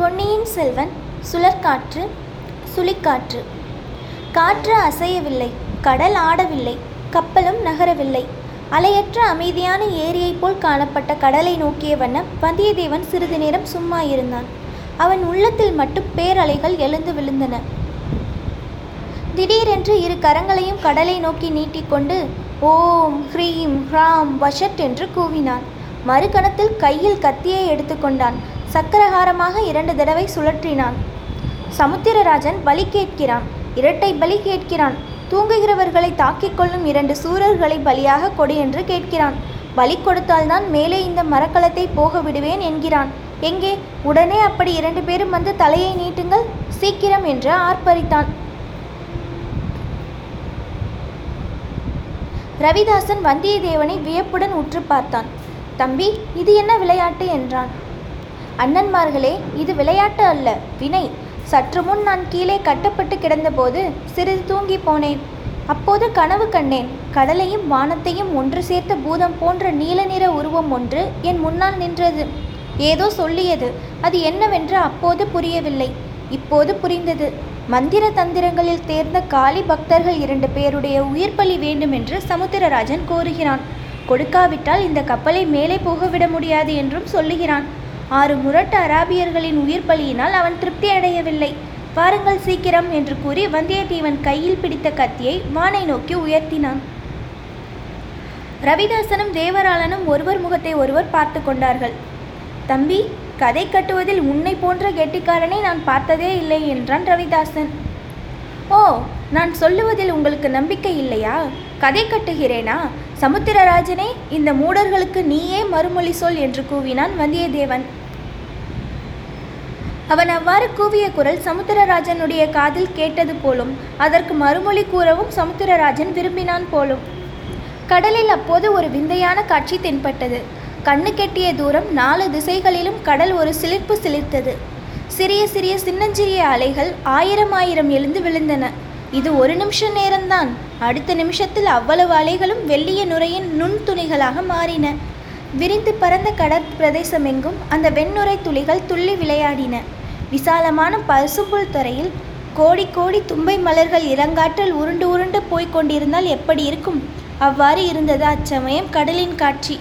பொன்னியின் செல்வன் சுழற்காற்று சுழிக்காற்று. காற்று அசையவில்லை கடல் ஆடவில்லை கப்பலும் நகரவில்லை. அலையற்ற அமைதியான ஏரியைப் போல் காணப்பட்ட கடலை நோக்கிய வண்ணம் வந்தியத்தேவன் சிறிது நேரம் சும்மா இருந்தான். அவன் உள்ளத்தில் மட்டும் பேரலைகள் எழுந்து விழுந்தன. திடீரென்று இரு கரங்களையும் கடலை நோக்கி நீட்டிக்கொண்டு ஓம் ஹ்ரீம் ஹ்ராம் வஷட் என்று கூவினான். மறுகணத்தில் கையில் கத்தியை எடுத்துக்கொண்டான். சக்கரஹாரமாக இரண்டு தடவை சுழற்றினான். சமுத்திரராஜன் பலி கேட்கிறான். இரட்டை பலி கேட்கிறான். தூங்குகிறவர்களை தாக்கிக் கொள்ளும் இரண்டு சூரர்களை பலியாக கொடு என்று கேட்கிறான். பலி கொடுத்தால்தான் மேலே இந்த மரக்கலத்தை போக விடுவேன் என்கிறான். எங்கே? உடனே அப்படி இரண்டு பேரும் வந்து தலையை நீட்டுங்கள். சீக்கிரம் என்று ஆர்ப்பரித்தான். ரவிதாசன் வந்தியத்தேவனை வியப்புடன் உற்று பார்த்தான். தம்பி இது என்ன விளையாட்டு? என்றான். அண்ணன்மார்களே இது விளையாட்டு அல்ல வினை. சற்று முன் நான் கீழே கட்டப்பட்டு கிடந்தபோது சிறிது தூங்கி போனேன். அப்போது கனவு கண்டேன் கடலையும் வானத்தையும் ஒன்று சேர்த்த பூதம் போன்ற நீல நிற உருவம் ஒன்று என் முன்னால் நின்றது. ஏதோ சொல்லியது அது என்னவென்று அப்போது புரியவில்லை. இப்போது புரிந்தது மந்திர தந்திரங்களில் தேர்ந்த காளி பக்தர்கள் இரண்டு பேருடைய உயிர் பலி வேண்டும் என்று சமுத்திரராஜன் கோருகிறான். கொடுக்காவிட்டால் இந்த கப்பலை மேலே போகவிட முடியாது என்றும் சொல்லுகிறான். ஆறு முரட்டு அராபியர்களின் உயிர் பலியினால் அவன் திருப்தி அடையவில்லை. வாருங்கள் சீக்கிரம் என்று கூறி வந்தியத்தேவன் கையில் பிடித்த கத்தியை வானை நோக்கி உயர்த்தினான். ரவிதாசனும் தேவராளனும் ஒருவர் முகத்தை ஒருவர் பார்த்து கொண்டார்கள். தம்பி கதை கட்டுவதில் உன்னை போன்ற கெட்டிக்காரனை நான் பார்த்ததே இல்லை என்றான் ரவிதாசன். ஓ நான் சொல்லுவதில் உங்களுக்கு நம்பிக்கை இல்லையா? கதை கட்டுகிறேனா? சமுத்திரராஜனே இந்த மூடர்களுக்கு நீயே மறுமொழி சொல் என்று கூவினான் வந்தியத்தேவன். அவன் அவ்வாறு கூவிய குரல் சமுத்திரராஜனுடைய காதில் கேட்டது போலும் அதற்கு மறுமொழி கூறவும் சமுத்திரராஜன் விரும்பினான் போலும். கடலில் அப்போது ஒரு விந்தையான காட்சி தென்பட்டது. கண்ணு கெட்டிய தூரம் நாலு திசைகளிலும் கடல் ஒரு சிலிர்ப்பு சிலிர்த்தது. சிறிய சிறிய சின்னஞ்சிறிய அலைகள் ஆயிரம் ஆயிரம் எழுந்து விழுந்தன. இது ஒரு நிமிஷ நேரம்தான். அடுத்த நிமிஷத்தில் அவ்வளவு அலைகளும் வெள்ளிய நுரையின் நுண்துணிகளாக மாறின. விரிந்து பறந்த கடற்பிரதேசமெங்கும் அந்த வெண்ணுரை துளிகள் துள்ளி விளையாடின. விசாலமான பசும்புல் துறையில் கோடி கோடி தும்பை மலர்கள் இளங்காற்றில் உருண்டு உருண்டு போய்க் கொண்டிருந்தால் எப்படி இருக்கும்? அவ்வாறு இருந்தது அச்சமயம் கடலின் காட்சி.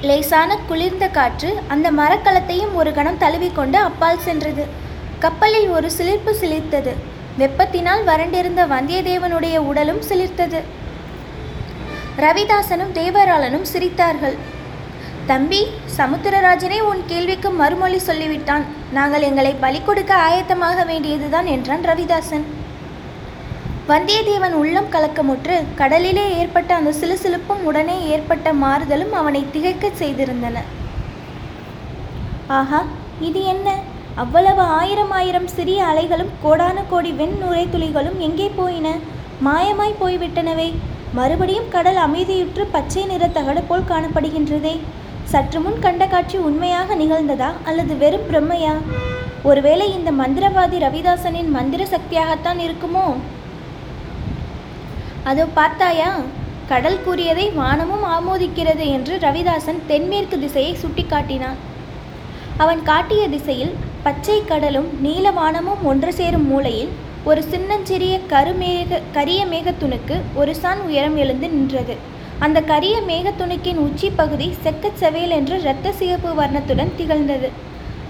லேசான குளிர்ந்த காற்று அந்த மரக்கலத்தையும் ஒரு கணம் தழுவிக்கொண்டு அப்பால் சென்றது. கப்பலில் ஒரு சிலிர்ப்பு சிலிர்த்தது. வெப்பத்தினால் வறண்டிருந்த வந்தியத்தேவனுடைய உடலும் சிலிர்த்தது. ரவிதாசனும் தேவராளனும் சிரித்தார்கள். தம்பி சமுத்திரராஜனே உன் கேள்விக்கு மறுமொழி சொல்லிவிட்டான். நாங்கள் எங்களை பலி கொடுக்க ஆயத்தமாக வேண்டியதுதான் என்றான் ரவிதாசன். வந்தியத்தேவன் உள்ளம் கலக்கமுற்று கடலிலே ஏற்பட்ட அந்த சிலுசிலுப்பும் உடனே ஏற்பட்ட மாறுதலும் அவனை திகைக்கச் செய்திருந்தன. ஆஹா இது என்ன? அவ்வளவு ஆயிரம் ஆயிரம் சிறிய அலைகளும் கோடான கோடி வெண் நுரை துளிகளும் எங்கே போயின? மாயமாய் போய்விட்டனவே. மறுபடியும் கடல் அமைதியுற்று பச்சை நிற தகடு போல் காணப்படுகின்றதே. சற்று முன் கண்ட காட்சி உண்மையாக நிகழ்ந்ததா அல்லது வெறும் பிரம்மையா? ஒருவேளை இந்த மந்திரவாதி ரவிதாசனின் மந்திர சக்தியாகத்தான் இருக்குமோ? அதோ பார்த்தாயா? கடல் கூறியதை வானமும் ஆமோதிக்கிறது என்று ரவிதாசன் தென்மேற்கு திசையை சுட்டிக்காட்டினான். அவன் காட்டிய திசையில் பச்சை கடலும் நீல வானமும் ஒன்று சேரும் மூலையில் ஒரு சின்னஞ்சிறிய கருமேக கரிய மேகத்துணுக்கு ஒரு சான் உயரம் எழுந்து நின்றது. அந்த கரிய மேகத்துணுக்கின் உச்சி பகுதி செக்கச் செவேல் என்று இரத்த சிகப்பு வர்ணத்துடன் திகழ்ந்தது.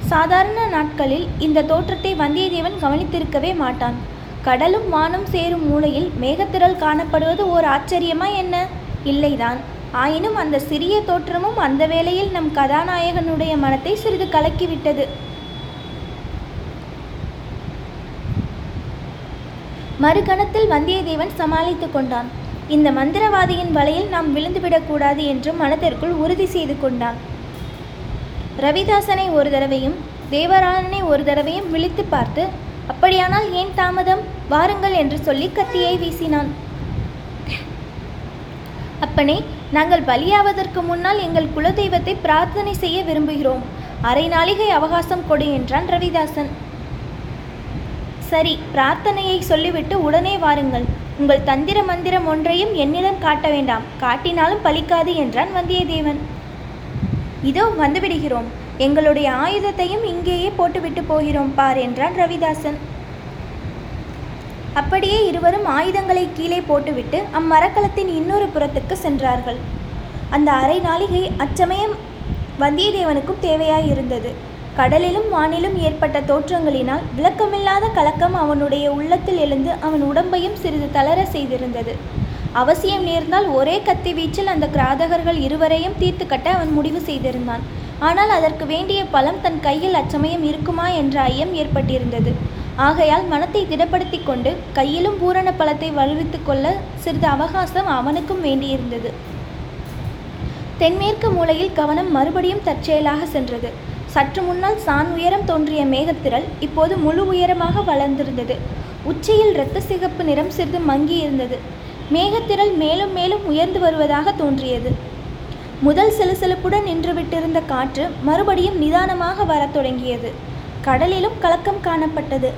சாதாரண நாட்களில் இந்த தோற்றத்தை வந்தியத்தேவன் கவனித்திருக்கவே மாட்டான். கடலும் வானம் சேரும் மூலையில் மேகத்திரள் காணப்படுவது ஓர் ஆச்சரியமா என்ன? இல்லைதான். ஆயினும் அந்த சிறிய தோற்றமும் அந்த வேளையில் நம் கதாநாயகனுடைய மனத்தை சிறிது கலக்கிவிட்டது. மறுகணத்தில் வந்தியத்தேவன் சமாளித்து கொண்டான். இந்த மந்திரவாதியின் வலையில் நாம் விழுந்துவிடக்கூடாது என்று மனதிற்குள் உறுதி செய்து கொண்டான். ரவிதாசனை ஒரு தடவையும் தேவராணனை ஒரு தடவையும் விழித்து பார்த்து அப்படியானால் ஏன் தாமதம்? வாருங்கள் என்று சொல்லி கத்தியை வீசினான். அப்பனே நாங்கள் பலியாவதற்கு முன்னால் எங்கள் குலதெய்வத்தை பிரார்த்தனை செய்ய விரும்புகிறோம். அரை நாளிகை அவகாசம் கொடு என்றான் ரவிதாசன். சரி பிரார்த்தனையை சொல்லிவிட்டு உடனே வாருங்கள். உங்கள் தந்திர மந்திரம் ஒன்றையும் என்னிடம் காட்ட வேண்டாம். காட்டினாலும் பலிக்காது என்றான் வந்தியத்தேவன். இதோ வந்துவிடுகிறோம். எங்களுடைய ஆயுதத்தையும் இங்கேயே போட்டுவிட்டு போகிறோம் பார் என்றான் ரவிதாசன். அப்படியே இருவரும் ஆயுதங்களை கீழே போட்டுவிட்டு அம்மரக்கலத்தின் இன்னொரு புறத்துக்கு சென்றார்கள். அந்த அரை நாளிகை அச்சமயம் வந்தியத்தேவனுக்கும் தேவையாயிருந்தது. கடலிலும் வானிலும் ஏற்பட்ட தோற்றங்களினால் விளக்கமில்லாத கலக்கம் அவனுடைய உள்ளத்தில் எழுந்து அவன் உடம்பையும் சிறிது தளர செய்திருந்தது. அவசியம் நேர்ந்தால் ஒரே கத்தி வீச்சில் அந்த கிராதகர்கள் இருவரையும் தீர்த்து கட்ட அவன் முடிவு செய்திருந்தான். ஆனால் அதற்கு வேண்டிய பலம் தன் கையில் அச்சமயம் இருக்குமா என்ற ஐயம் ஏற்பட்டிருந்தது. ஆகையால் மனத்தை திடப்படுத்தி கொண்டு கையிலும் பூரண பலத்தை வலுவித்து கொள்ள சிறிது அவகாசம் அவனுக்கும் வேண்டியிருந்தது. தென்மேற்கு மூலையில் கவனம் மறுபடியும் தற்செயலாக சென்றது. சற்று முன்னால் சான் உயரம் தோன்றிய மேகத்திரள் இப்போது முழு உயரமாக வளர்ந்திருந்தது. உச்சியில் இரத்த சிகப்பு நிறம் சிறிது மங்கியிருந்தது. மேகத்திரள் மேலும் மேலும் உயர்ந்து வருவதாக தோன்றியது. முதல் சிலுசிலுப்புடன் நின்றுவிட்டிருந்த காற்று மறுபடியும் நிதானமாக வரத் தொடங்கியது. கடலிலும் கலக்கம் காணப்பட்டது.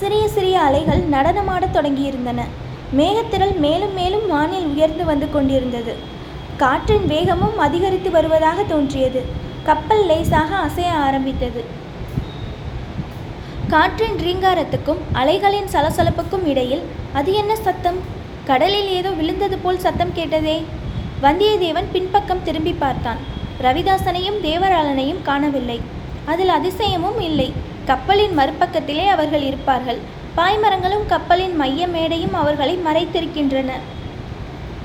சிறிய சிறிய அலைகள் நடனமாடத் தொடங்கியிருந்தன. மேகத்திரள் மேலும் மேலும் வானில் உயர்ந்து வந்து கொண்டிருந்தது. காற்றின் வேகமும் அதிகரித்து வருவதாக தோன்றியது. கப்பல் லேசாக அசைய ஆரம்பித்தது. காற்றின் ரீங்காரத்துக்கும் அலைகளின் சலசலப்புக்கும் இடையில் அது என்ன சத்தம்? கடலில் ஏதோ விழுந்தது போல் சத்தம் கேட்டதே. வந்தியத்தேவன் பின்பக்கம் திரும்பி பார்த்தான். ரவிதாசனையும் தேவராளனையும் காணவில்லை. அதில் அதிசயமும் இல்லை. கப்பலின் மறுபக்கத்திலே அவர்கள் இருப்பார்கள். பாய்மரங்களும் கப்பலின் மைய மேடையும் அவர்களை மறைத்திருக்கின்றன.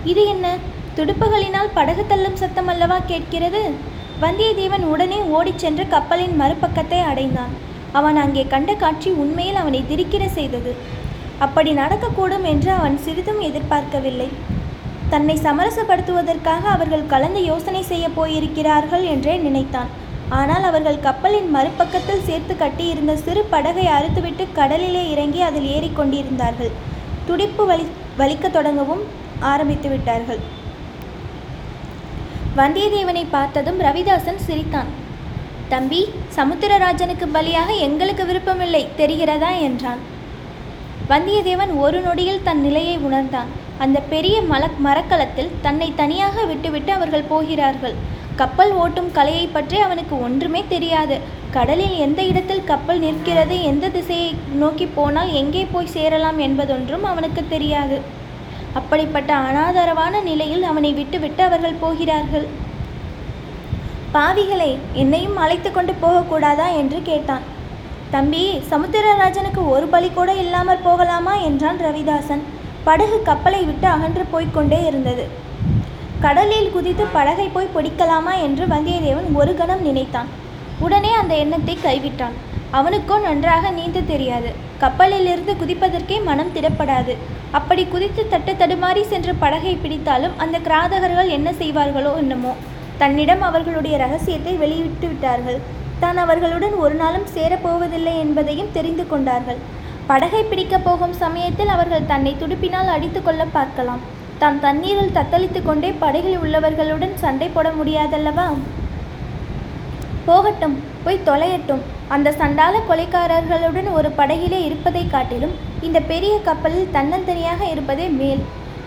இது என்ன? துடுப்புகளினால் படகு தள்ளும் சத்தம் அல்லவா கேட்கிறது? வந்தியத்தேவன் உடனே ஓடிச் சென்று கப்பலின் மறுபக்கத்தை அடைந்தான். அவன் அங்கே கண்ட காட்சி உண்மையில் அவனை திரிக்கிற செய்தது. அப்படி நடக்கக்கூடும் என்று அவன் சிறிதும் எதிர்பார்க்கவில்லை. தன்னை சமரசப்படுத்துவதற்காக அவர்கள் கலந்து யோசனை செய்ய போயிருக்கிறார்கள் என்றே நினைத்தான். ஆனால் அவர்கள் கப்பலின் மறுபக்கத்தில் சேர்த்து கட்டியிருந்த சிறு படகை அறுத்துவிட்டு கடலிலே இறங்கி அதில் ஏறிக்கொண்டிருந்தார்கள் துடிப்பு வலி வலிக்கத் தொடங்கவும் ஆரம்பித்து விட்டார்கள் வந்தியத்தேவனை பார்த்ததும் ரவிதாசன் சிரித்தான். தம்பி சமுத்திரராஜனுக்கு பலியாக எங்களுக்கு விருப்பமில்லை தெரிகிறதா? என்றான். வந்தியத்தேவன் ஒரு நொடியில் தன் நிலையை உணர்ந்தான். அந்த பெரிய மல மரக்கலத்தில் தன்னை தனியாக விட்டுவிட்டு அவர்கள் போகிறார்கள். கப்பல் ஓட்டும் கலையை பற்றி அவனுக்கு ஒன்றுமே தெரியாது. கடலில் எந்த இடத்தில் கப்பல் நிற்கிறது எந்த திசையை நோக்கி போனால் எங்கே போய் சேரலாம் என்பதொன்றும் அவனுக்கு தெரியாது. அப்படிப்பட்ட அனாதரவான நிலையில் அவனை விட்டுவிட்டு அவர்கள் போகிறார்கள். பாவிகளை என்னையும் அழைத்து கொண்டு போகக்கூடாதா? என்று கேட்டான். தம்பி சமுத்திரராஜனுக்கு ஒரு பலி கூட இல்லாமற் போகலாமா? என்றான் ரவிதாசன். படகு கப்பலை விட்டு அகன்று போய்க்கொண்டே இருந்தது. கடலில் குதித்து படகை போய் பிடிக்கலாமா? என்று வந்தியத்தேவன் ஒரு கணம் நினைத்தான். உடனே அந்த எண்ணத்தை கைவிட்டான். அவனுக்கோ நன்றாக நீந்த தெரியாது. கப்பலிலிருந்து குதிப்பதற்கே மனம் திடப்படாது. அப்படி குதித்து தட்டு தடுமாறி சென்று படகை பிடித்தாலும் அந்த கிராதகர்கள் என்ன செய்வார்களோ என்னமோ. தன்னிடம் அவர்களுடைய ரகசியத்தை வெளியிட்டு விட்டார்கள். தான் அவர்களுடன் ஒரு நாளும் சேரப்போவதில்லை என்பதையும் தெரிந்து கொண்டார்கள். படகை பிடிக்கப் போகும் சமயத்தில் அவர்கள் தன்னை துடுப்பினால் அடித்து கொள்ள பார்க்கலாம். தான் தண்ணீரில் தத்தளித்து கொண்டே படகில் உள்ளவர்களுடன் சண்டை போட முடியாதல்லவா? போகட்டும் போய் தொலையட்டும். அந்த சண்டால கொலைக்காரர்களுடன் ஒரு படகிலே இருப்பதை காட்டிலும் இந்த பெரிய கப்பலில் தன்னந்தனியாக இருப்பதே மேல்.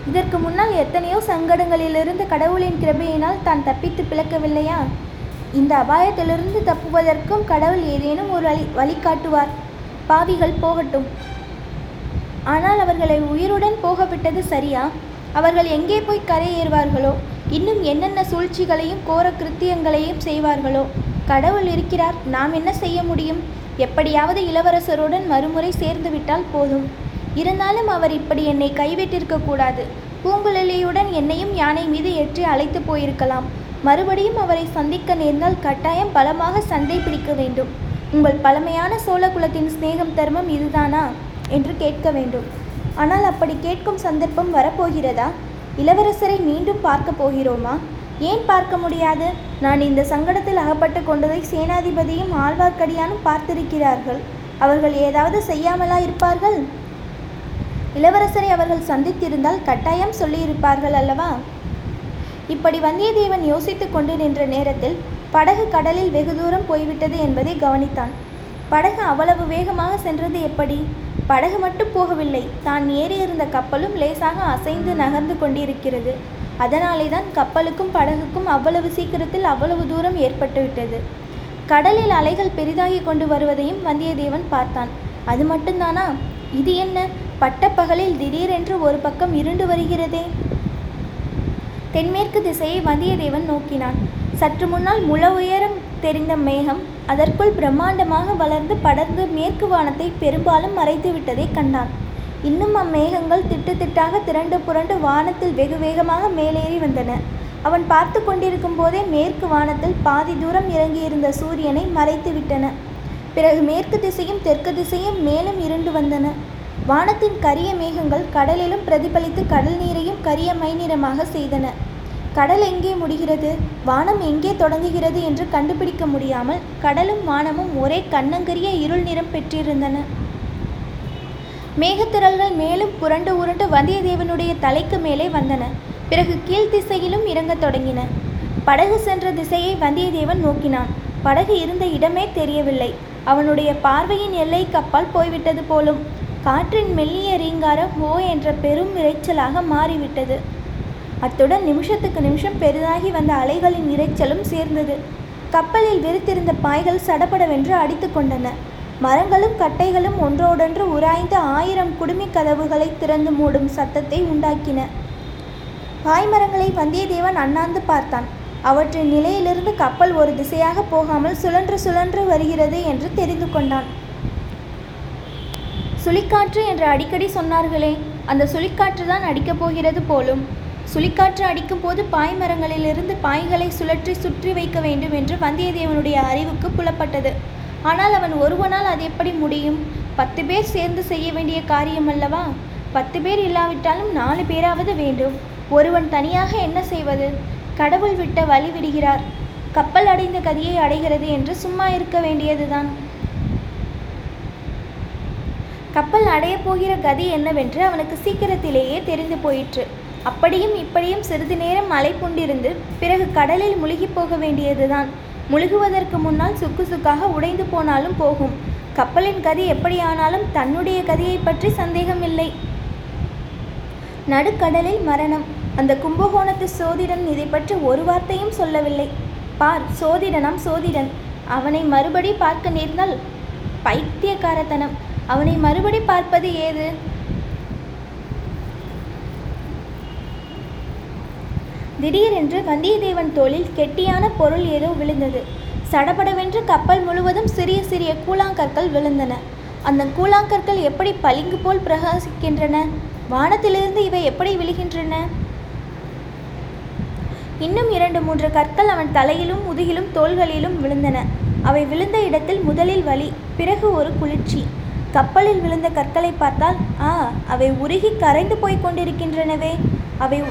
இதற்கு முன்னால் எத்தனையோ சங்கடங்களிலிருந்து கடவுளின் கிருபையினால் தான் தப்பித்து பிளக்கவில்லையா? இந்த அபாயத்திலிருந்து தப்புவதற்கும் கடவுள் ஏதேனும் ஒரு வழி வழிகாட்டுவார். பாவிகள் போகட்டும். ஆனால் அவர்களை உயிருடன் போகவிட்டது சரியா? அவர்கள் எங்கே போய் கரையேறுவார்களோ இன்னும் என்னென்ன சூழ்ச்சிகளையும் கோர கிருத்தியங்களையும் செய்வார்களோ? கடவுள் இருக்கிறார் நாம் என்ன செய்ய முடியும்? எப்படியாவது இளவரசருடன் மறுமுறை சேர்ந்து விட்டால் போதும். இருந்தாலும் அவர் இப்படி என்னை கைவிட்டிருக்க கூடாது. பூங்குழலியுடன் என்னையும் யானை மீது ஏற்றி அழைத்து போயிருக்கலாம். மறுபடியும் அவரை சந்திக்க நேர்ந்தால் கட்டாயம் பலமாக சண்டை பிடிக்க வேண்டும். உங்கள் பழமையான சோழகுலத்தின் சிநேகம் தர்மம் இதுதானா? என்று கேட்க வேண்டும். ஆனால் அப்படி கேட்கும் சந்தர்ப்பம் வரப்போகிறதா? இளவரசரை மீண்டும் பார்க்க போகிறோமா? ஏன் பார்க்க முடியாது? நான் இந்த சங்கடத்தில் அகப்பட்டு கொண்டதை சேனாதிபதியும் ஆழ்வார்க்கடியானும் பார்த்திருக்கிறார்கள். அவர்கள் ஏதாவது செய்யாமலா இருப்பார்கள்? இளவரசரை அவர்கள் சந்தித்திருந்தால் கட்டாயம் சொல்லியிருப்பார்கள் அல்லவா? இப்படி வந்தியத்தேவன் யோசித்துக் கொண்டு நின்ற நேரத்தில் படகு கடலில் வெகு தூரம் போய்விட்டது என்பதை கவனித்தான். படகு அவ்வளவு வேகமாக சென்றது எப்படி? படகு மட்டும் போகவில்லை. தான் ஏறியிருந்த கப்பலும் லேசாக அசைந்து நகர்ந்து கொண்டிருக்கிறது. அதனாலே தான் கப்பலுக்கும் படகுக்கும் அவ்வளவு சீக்கிரத்தில் அவ்வளவு தூரம் ஏற்பட்டுவிட்டது. கடலில் அலைகள் பெரிதாகி கொண்டு வருவதையும் வந்தியத்தேவன் பார்த்தான். அது மட்டும்தானா? இது என்ன? பட்டப்பகலில் திடீரென்று ஒரு பக்கம் இருண்டு வருகிறதே. தென்மேற்கு திசையை வந்தியத்தேவன் நோக்கினான். சற்று முன்னால் முழ உயரம் தெரிந்த மேகம் அதற்குள் பிரம்மாண்டமாக வளர்ந்து படர்ந்து மேற்கு வானத்தை பெரும்பாலும் மறைத்து விட்டதை கண்டான். இன்னும் அம்மேகங்கள் திட்டு திட்டாக திரண்டு புரண்டு வானத்தில் வெகு வேகமாக மேலேறி வந்தன. அவன் பார்த்து கொண்டிருக்கும் போதே மேற்கு வானத்தில் பாதி தூரம் இறங்கியிருந்த சூரியனை மறைத்து விட்டன. பிறகு மேற்கு திசையும் தெற்கு திசையும் மேலும் இருண்டு வந்தன. வானத்தின் கரிய மேகங்கள் கடலிலும் பிரதிபலித்து கடல் நீரையும் கரிய மைநிறமாக செய்தன. கடல் எங்கே முடிகிறது? வானம் எங்கே தொடங்குகிறது என்று கண்டுபிடிக்க முடியாமல் கடலும் வானமும் ஒரே கண்ணங்கரிய இருள் நிறம் பெற்றிருந்தன. மேகத்திரள்கள் மேலும் புரண்டு உருண்டு வந்தியத்தேவனுடைய தலைக்கு மேலே வந்தன. பிறகு கீழ்த்திசையிலும் இறங்கத் தொடங்கின. படகு சென்ற திசையை வந்தியத்தேவன் நோக்கினான். படகு இருந்த இடமே தெரியவில்லை. அவனுடைய பார்வையின் எல்லை கப்பால் போய்விட்டது போலும். காற்றின் மெல்லிய ரீங்காரம் ஓ என்ற பெரும் இரைச்சலாக மாறிவிட்டது. அத்துடன் நிமிஷத்துக்கு நிமிஷம் பெரிதாகி வந்த அலைகளின் இரைச்சலும் சேர்ந்தது. கப்பலில் விரித்திருந்த பாய்கள் சடபடவென்று அடித்து கொண்டன. மரங்களும் கட்டைகளும் ஒன்றோடொன்று உராய்ந்து ஆயிரம் குடுமி கதவுகளை திறந்து மூடும் சத்தத்தை உண்டாக்கின. பாய்மரங்களை வந்தியத்தேவன் அண்ணாந்து பார்த்தான். அவற்றின் நிலையிலிருந்து கப்பல் ஒரு திசையாக போகாமல் சுழன்று சுழன்று வருகிறது என்று தெரிந்து கொண்டான். சுழிக்காற்று என்று அடிக்கடி சொன்னார்களே அந்த சுழிக்காற்று தான் அடிக்கப் போகிறது போலும். சுழிக்காற்று அடிக்கும் போது பாய்மரங்களிலிருந்து பாய்களை சுழற்றி சுற்றி வைக்க வேண்டும் என்று வந்தியத்தேவனுடைய அறிவுக்கு புலப்பட்டது. ஆனால் அவன் ஒருவனால் அது எப்படி முடியும்? பத்து பேர் சேர்ந்து செய்ய வேண்டிய காரியம் அல்லவா? பத்து பேர் இல்லாவிட்டாலும் நாலு பேராவது வேண்டும். ஒருவன் தனியாக என்ன செய்வது? கடவுள் விட்ட வழி விடுகிறார். கப்பல் அடைந்த கதியை அடைகிறது என்று சும்மா இருக்க வேண்டியதுதான். கப்பல் அடையப் போகிற கதி என்னவென்று அவனுக்கு சீக்கிரத்திலேயே தெரிந்து போயிற்று. அப்படியும் இப்படியும் சிறிது நேரம் மலை கொண்டிருந்து பிறகு கடலில் முழுகிப் போக வேண்டியதுதான். முழுகுவதற்கு முன்னால் சுக்கு சுக்காக உடைந்து போனாலும் போகும். கப்பலின் கதி எப்படியானாலும் தன்னுடைய கதியை பற்றி சந்தேகம் இல்லை நடுக்கடலில் மரணம். அந்த கும்பகோணத்து சோதிடன் இதை பற்றி ஒரு வார்த்தையும் சொல்லவில்லை. பார் சோதிடனாம் சோதிடன். அவனை மறுபடி பார்க்க நேர்ந்தால் பைத்தியக்காரத்தனம். அவனை மறுபடி பார்ப்பது ஏது? திடீரென்று வந்தியத்தேவன் தோளில் கெட்டியான பொருள் ஏதோ விழுந்தது. சடபடவென்று கப்பல் முழுவதும் சிறிய சிறிய கூழாங்கற்கள் விழுந்தன. அந்த கூழாங்கற்கள் எப்படி பளிங்கு போல் பிரகாசிக்கின்றன? வானத்திலிருந்து இவை எப்படி விழுகின்றன? இன்னும் இரண்டு மூன்று கற்கள் அவன் தலையிலும் முதுகிலும் தோள்களிலும் விழுந்தன. அவை விழுந்த இடத்தில் முதலில் வலி பிறகு ஒரு குளிர்ச்சி. கப்பலில் விழுந்த கற்களை பார்த்தால் ஆ அவை உருகி கரைந்து போய்க் கொண்டிருக்கின்றனவே. அவை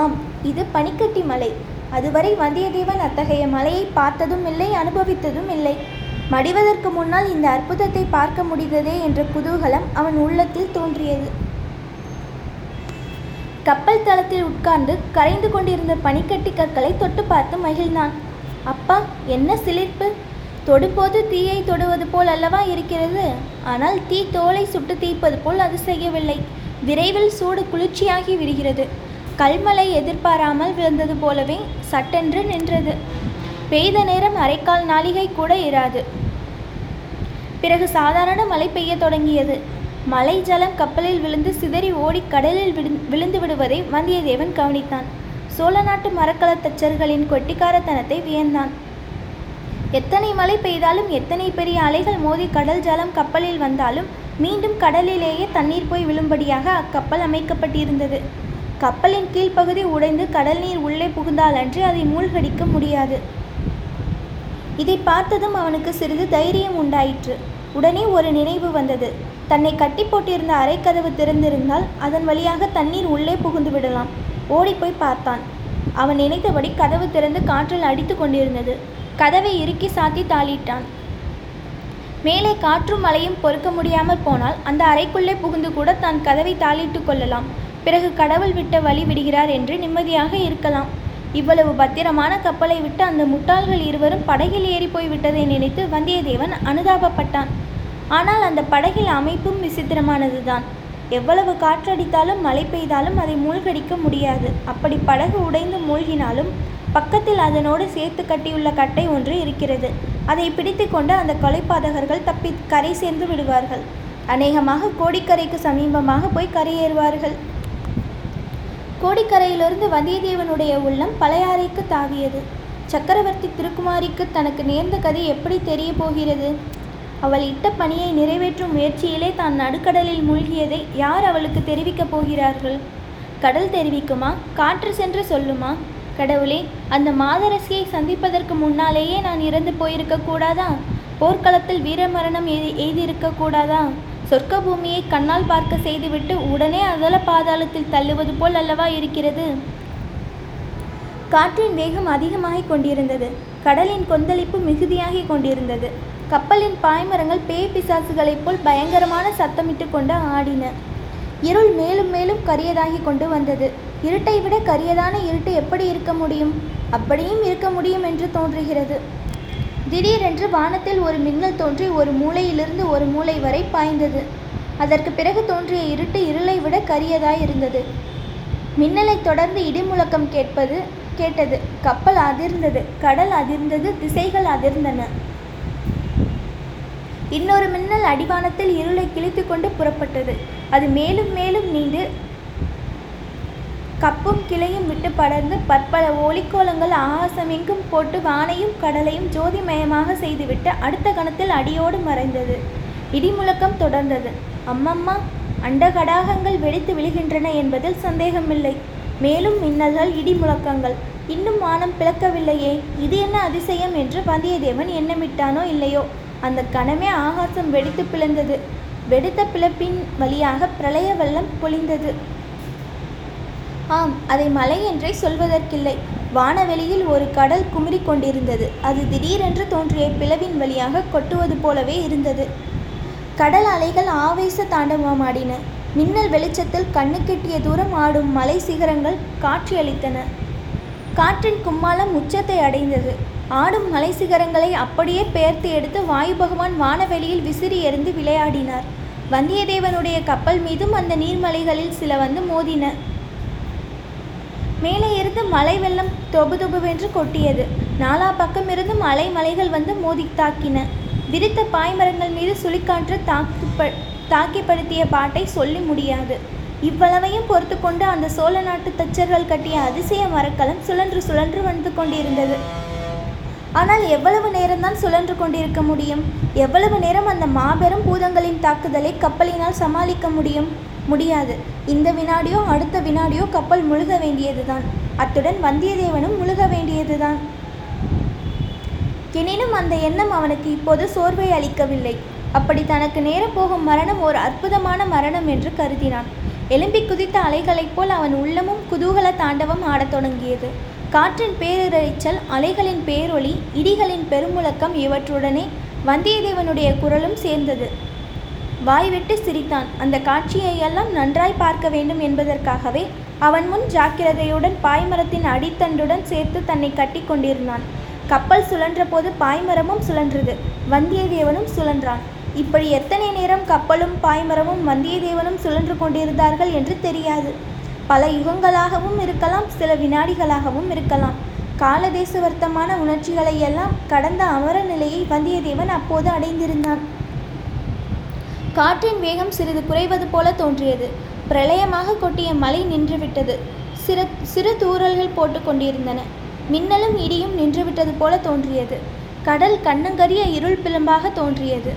ஆம் இது பனிக்கட்டி மலை. அதுவரை வந்தியத்தேவன் அத்தகைய மலையை பார்த்ததும் இல்லை அனுபவித்ததும் இல்லை. மடிவதற்கு முன்னால் இந்த அற்புதத்தை பார்க்க முடிந்ததே என்ற குதூகலம் அவன் உள்ளத்தில் தோன்றியது. கப்பல் தளத்தில் உட்கார்ந்து கரைந்து கொண்டிருந்த பனிக்கட்டி கற்களை தொட்டு பார்த்து மகிழ்ந்தான். அப்பா என்ன சிலிர்ப்பு? தொடும்போது தீயை தொடுவது போல் அல்லவா இருக்கிறது? ஆனால் தீ தோலை சுட்டு தீப்பது போல் அது செய்யவில்லை. விரைவில் சூடு குளிர்ச்சியாகி விடுகிறது. கல்மலை எதிர்பாராமல் விழுந்தது போலவே சட்டென்று நின்றது. பெய்த நேரம் அரைக்கால் நாளிகை கூட இராது. பிறகு சாதாரண மழை பெய்யத் தொடங்கியது. மலை ஜலம் கப்பலில் விழுந்து சிதறி ஓடி கடலில் விழு- விழுந்து விடுவதை வந்தியத்தேவன் கவனித்தான். சோழ நாட்டு மரக்கல தச்சர்களின் கொட்டிக்காரத்தனத்தை வியந்தான். எத்தனை மழை பெய்தாலும் எத்தனை பெரிய அலைகள் மோதி கடல் ஜலம் கப்பலில் வந்தாலும் மீண்டும் கடலிலேயே தண்ணீர் போய் விழும்படியாக அக்கப்பல் அமைக்கப்பட்டிருந்தது. கப்பலின் கீழ்ப்பகுதி உடைந்து கடல் நீர் உள்ளே புகுந்தாலன்றி அதை மூழ்கடிக்க முடியாது. இதை பார்த்ததும் அவனுக்கு சிறிது தைரியம் உண்டாயிற்று. உடனே ஒரு நினைவு வந்தது. தன்னை கட்டி போட்டிருந்த அரைக்கதவு திறந்திருந்தால் அதன் வழியாக தண்ணீர் உள்ளே புகுந்து விடலாம். ஓடிப்போய் பார்த்தான். அவன் நினைத்தபடி கதவு திறந்து காற்றில் அடித்து கொண்டிருந்தது. கதவை இறுக்கி சாத்தி தாளிட்டான். மேலே காற்றும் மழையும் பொறுக்க முடியாமல் போனால் அந்த அறைக்குள்ளே புகுந்து கூட தான் கதவை தாளிட்டு கொள்ளலாம். பிறகு கடவுள் விட்ட வழி விடுகிறார் என்று நிம்மதியாக இருக்கலாம். இவ்வளவு பத்திரமான கப்பலை விட்டு அந்த முட்டாள்கள் இருவரும் படகில் ஏறி போய்விட்டதை நினைத்து வந்தியத்தேவன் அனுதாபப்பட்டான். ஆனால் அந்த படகில் அமைப்பும் விசித்திரமானதுதான். எவ்வளவு காற்றடித்தாலும் மழை பெய்தாலும் அதை மூழ்கடிக்க முடியாது. அப்படி படகு உடைந்து மூழ்கினாலும் பக்கத்தில் அதனோடு சேர்த்து கட்டியுள்ள கட்டை ஒன்று இருக்கிறது. அதை பிடித்து கொண்டு அந்த கொலைப்பாதகர்கள் தப்பி கரை சேர்ந்து விடுவார்கள். அநேகமாக கோடிக்கரைக்கு சமீபமாக போய் கரையேறுவார்கள். கோடிக்கரையிலிருந்து வந்தியத்தேவனுடைய உள்ளம் பழையாறைக்கு தாவியது. சக்கரவர்த்தி திருக்குமாரிக்கு தனக்கு நேர்ந்த கதை எப்படி தெரிய போகிறது? அவள் இட்ட பணியை நிறைவேற்றும் முயற்சியிலே தான் நடுக்கடலில் மூழ்கியதை யார் அவளுக்கு தெரிவிக்கப் போகிறார்கள்? கடல் தெரிவிக்குமா? காற்று சென்று சொல்லுமா? கடவுளே அந்த மாதரசியை சந்திப்பதற்கு முன்னாலேயே நான் இறந்து போயிருக்க கூடாதா? போர்க்களத்தில் வீரமரணம் எய்தி எய்தியிருக்க கூடாதா? சொர்க்க பூமியை கண்ணால் பார்க்க செய்துவிட்டு உடனே அதல பாதாளத்தில் தள்ளுவது போல் அல்லவா இருக்கிறது? காற்றின் வேகம் அதிகமாகிக் கொண்டிருந்தது. கடலின் கொந்தளிப்பு மிகுதியாகிக் கொண்டிருந்தது. கப்பலின் பாய்மரங்கள் பேய் பிசாசுகளைப் போல் பயங்கரமான சத்தமிட்டு கொண்டு ஆடின. இருள் மேலும் மேலும் கரியதாகி கொண்டு வந்தது. இருட்டை விட கரியதான இருட்டு எப்படி இருக்க முடியும்? அப்படியும் இருக்க முடியும் என்று தோன்றுகிறது. திடீரென்று வானத்தில் ஒரு மின்னல் தோன்றி ஒரு மூலையிலிருந்து ஒரு மூலை வரை பாய்ந்தது. அதற்கு பிறகு தோன்றிய இருட்டு இருளை விட கரியதாய் இருந்தது மின்னலைத் தொடர்ந்து இடிமுழக்கம் கேட்பது கேட்டது. கப்பல் அதிர்ந்தது கடல் அதிர்ந்தது திசைகள் அதிர்ந்தன. இன்னொரு மின்னல் அடிவானத்தில் இருளை கிழித்து கொண்டு புறப்பட்டது. அது மேலும் மேலும் நீண்டு கப்பும் கிளையும் விட்டு படர்ந்து பற்பல ஒளிக்கோலங்கள் ஆகாசமெங்கும் போட்டு வானையும் கடலையும் ஜோதிமயமாக செய்துவிட்டு அடுத்த கணத்தில் அடியோடு மறைந்தது. இடிமுழக்கம் தொடர்ந்தது. அம்மம்மா அண்டகடாகங்கள் வெடித்து விழுகின்றன என்பதில் சந்தேகமில்லை. மேலும் மின்னல்கள் இடி முழக்கங்கள். இன்னும் வானம் பிளக்கவில்லையே இது என்ன அதிசயம் என்று வந்தியத்தேவன் எண்ணமிட்டானோ இல்லையோ? அந்த கணமே ஆகாசம் வெடித்து பிளந்தது. வெடித்த பிளப்பின் வழியாக பிரளய வெள்ளம் பொழிந்தது. ஆம் அதை மலை என்றே சொல்வதற்கில்லை. வானவெளியில் ஒரு கடல் குமிறிக் கொண்டிருந்தது. அது திடீரென்று தோன்றிய பிளவின் வழியாக கொட்டுவது போலவே இருந்தது. கடல் அலைகள் ஆவேச தாண்டவமாடின. மின்னல் வெளிச்சத்தில் கண்ணுக்கெட்டிய தூரம் ஆடும் மலை சிகரங்கள் காட்சியளித்தன காற்றின் கும்மாளம் உச்சத்தை அடைந்தது. ஆடும் மலை சிகரங்களை அப்படியே பெயர்த்து எடுத்து வாயு பகவான் வானவெளியில் விசிறி எறிந்து விளையாடினார். வந்தியத்தேவனுடைய கப்பல் மீதும் அந்த நீர்மலைகளில் சில வந்து மோதின. மேலே இருந்து மலை வெள்ளம் தொபு தொபுவென்று கொட்டியது. நாலா பக்கம் இருந்து மலை மலைகள் வந்து மோதி தாக்கின. விரித்த பாய்மரங்கள் மீது சுழிக்காற்று தாக்குப்ப தாக்கிப்படுத்திய பாட்டை சொல்லி முடியாது. இவ்வளவையும் பொறுத்து கொண்டு அந்த சோழ நாட்டு தச்சர்கள் கட்டிய அதிசய மரக்கலம் சுழன்று சுழன்று வந்து கொண்டிருந்தது. ஆனால் எவ்வளவு நேரம்தான் சுழன்று கொண்டிருக்க முடியும்? எவ்வளவு நேரம் அந்த மாபெரும் பூதங்களின் தாக்குதலை கப்பலினால் சமாளிக்க முடியும்? முடியாது. இந்த வினாடியோ அடுத்த வினாடியோ கப்பல் முழுக வேண்டியதுதான். அத்துடன் வந்தியத்தேவனும் முழுக வேண்டியதுதான். எனினும் அந்த எண்ணம் அவனுக்கு இப்போது சோர்வை அளிக்கவில்லை. அப்படி தனக்கு நேரப்போகும் மரணம் ஒரு அற்புதமான மரணம் என்று கருதினான். எலும்பி குதித்த அலைகளைப் போல் அவன் உள்ளமும் குதூகல தாண்டவம் ஆடத் தொடங்கியது. காற்றின் பேரிரைச்சல் அலைகளின் பேரொளி இடிகளின் பெருமுழக்கம் இவற்றுடனே வந்தியத்தேவனுடைய குரலும் சேர்ந்தது. வாய்விட்டு சிரித்தான். அந்த காட்சியையெல்லாம் நன்றாய் பார்க்க வேண்டும் என்பதற்காகவே அவன் முன் ஜாக்கிரதையுடன் பாய்மரத்தின் அடித்தண்டுடன் சேர்த்து தன்னை கட்டி கொண்டிருந்தான். கப்பல் சுழன்றபோது பாய்மரமும் சுழன்றது. வந்தியத்தேவனும் சுழன்றான். இப்படி எத்தனை நேரம் கப்பலும் பாய்மரமும் வந்தியத்தேவனும் சுழன்று கொண்டிருந்தார்கள் என்று தெரியாது. பல யுகங்களாகவும் இருக்கலாம் சில வினாடிகளாகவும் இருக்கலாம். காலதேசவர்த்தமான உணர்ச்சிகளை எல்லாம் கடந்த அமர நிலையை வந்தியத்தேவன் அப்போது அடைந்திருந்தான். காற்றின் வேகம் சிறிது குறைவது போல தோன்றியது. பிரளயமாக கொட்டிய மழை நின்றுவிட்டது. சிறு சிறு தூறல்கள் போட்டு கொண்டிருந்தன. மின்னலும் இடியும் நின்றுவிட்டது போல தோன்றியது. கடல் கண்ணங்கரிய இருள் பிளம்பாக தோன்றியது.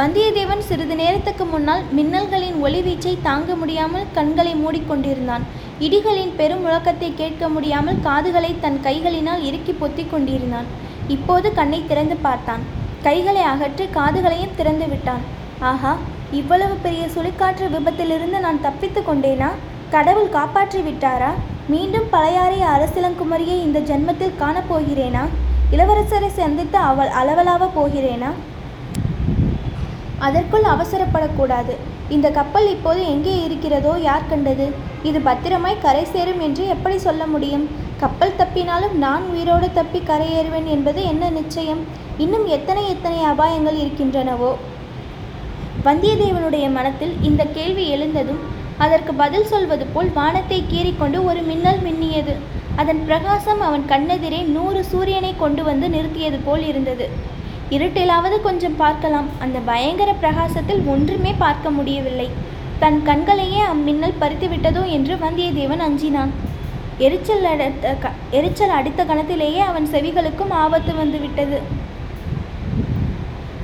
வந்தியத்தேவன் சிறிது நேரத்துக்கு முன்னால் மின்னல்களின் ஒளிவீச்சை தாங்க முடியாமல் கண்களை மூடிக்கொண்டிருந்தான் இடிகளின் பெரும் முழக்கத்தை கேட்க முடியாமல் காதுகளை தன் கைகளினால் இறுக்கி பொத்தி கொண்டிருந்தான். இப்போது கண்ணை திறந்து பார்த்தான். கைகளை அகற்றி காதுகளையும் திறந்து விட்டான். ஆஹா இவ்வளவு பெரிய சுழிக்காற்று விபத்திலிருந்து நான் தப்பித்து கொண்டேனா? கடவுள் காப்பாற்றி விட்டாரா? மீண்டும் பழையாறைய அரசிலங்குமரியை இந்த ஜென்மத்தில் காணப்போகிறேனா இளவரசரை சந்தித்து அவள் அளவலாக போகிறேனா? அதற்குள் அவசரப்படக்கூடாது. இந்த கப்பல் இப்போது எங்கே இருக்கிறதோ யார் கண்டது? இது பத்திரமாய் கரை சேரும் என்று எப்படி சொல்ல முடியும்? கப்பல் தப்பினாலும் நான் உயிரோடு தப்பி கரையேறுவேன் என்பது என்ன நிச்சயம்? இன்னும் எத்தனை எத்தனை அபாயங்கள் இருக்கின்றனவோ? வந்தியத்தேவனுடைய மனத்தில் இந்த கேள்வி எழுந்ததும் அதற்கு பதில் சொல்வது போல் வானத்தை கீறிக்கொண்டு ஒரு மின்னல் மின்னியது. அதன் பிரகாசம் அவன் கண்ணெதிரே நூறு சூரியனை கொண்டு வந்து நிறுத்தியது போல் இருந்தது. இருட்டிலாவது கொஞ்சம் பார்க்கலாம். அந்த பயங்கர பிரகாசத்தில் ஒன்றுமே பார்க்க முடியவில்லை. தன் கண்களையே அம்மின்னல் பறித்து விட்டதோ என்று வந்தியத்தேவன் அஞ்சினான். எரிச்சல் அடித்த க எரிச்சல் அடித்த கணத்திலேயே அவன் செவிகளுக்கும் ஆபத்து வந்து விட்டது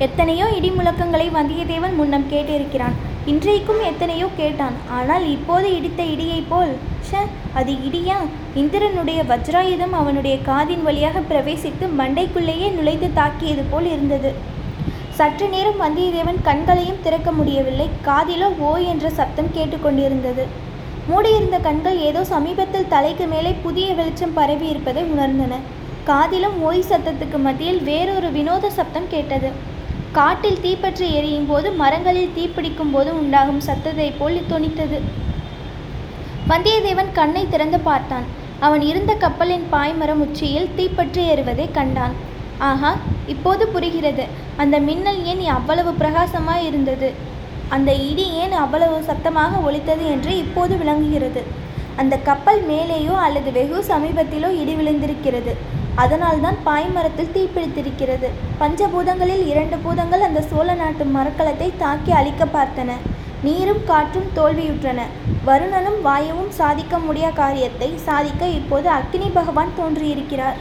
எத்தனையோ இடி முழக்கங்களை வந்தியத்தேவன் முன்னம் கேட்டிருக்கிறான். இன்றைக்கும் எத்தனையோ கேட்டான். ஆனால் இப்போது இடித்த இடியைப் போல் ஷ அது இடியா? இந்திரனுடைய வஜ்ராயுதம் அவனுடைய காதின் வழியாக பிரவேசித்து மண்டைக்குள்ளேயே நுழைந்து தாக்கியது போல் இருந்தது. சற்று நேரம் வந்தியத்தேவன் கண்களையும் திறக்க முடியவில்லை. காதிலோ ஓ என்ற சப்தம் கேட்டுக்கொண்டிருந்தது மூடியிருந்த கண்கள் ஏதோ சமீபத்தில் தலைக்கு மேலே புதிய வெளிச்சம் பரவி இருப்பதை உணர்ந்தன. காதிலும் ஓய் சத்தத்துக்கு மத்தியில் வேறொரு வினோத சப்தம் கேட்டது. காட்டில் தீப்பற்றி எரியும் போது மரங்களில் தீப்பிடிக்கும் போது உண்டாகும் சத்தத்தை போல் தொனித்தது. வந்தியத்தேவன் கண்ணை திறந்து பார்த்தான். அவன் இருந்த கப்பலின் பாய்மரம் உச்சியில் தீப்பற்றி எறுவதை கண்டான். ஆஹா இப்போது புரிகிறது. அந்த மின்னல் ஏன் அவ்வளவு பிரகாசமாய் இருந்தது? அந்த இடி ஏன் அவ்வளவு சத்தமாக ஒலித்தது என்று இப்போது விளங்குகிறது. அந்த கப்பல் மேலேயோ அல்லது வெகு சமீபத்திலோ இடி விழுந்திருக்கிறது. அதனால்தான் பாய்மரத்தில் தீப்பிடித்திருக்கிறது பஞ்சபூதங்களில் இரண்டு பூதங்கள் அந்த சோழ நாட்டு மரக்கலத்தை தாக்கி அழிக்க பார்த்தன. நீரும் காற்றும் தோல்வியுற்றன. வருணனும் வாயுவும் சாதிக்க முடியா காரியத்தை சாதிக்க இப்போது அக்னி பகவான் தோன்றியிருக்கிறார்.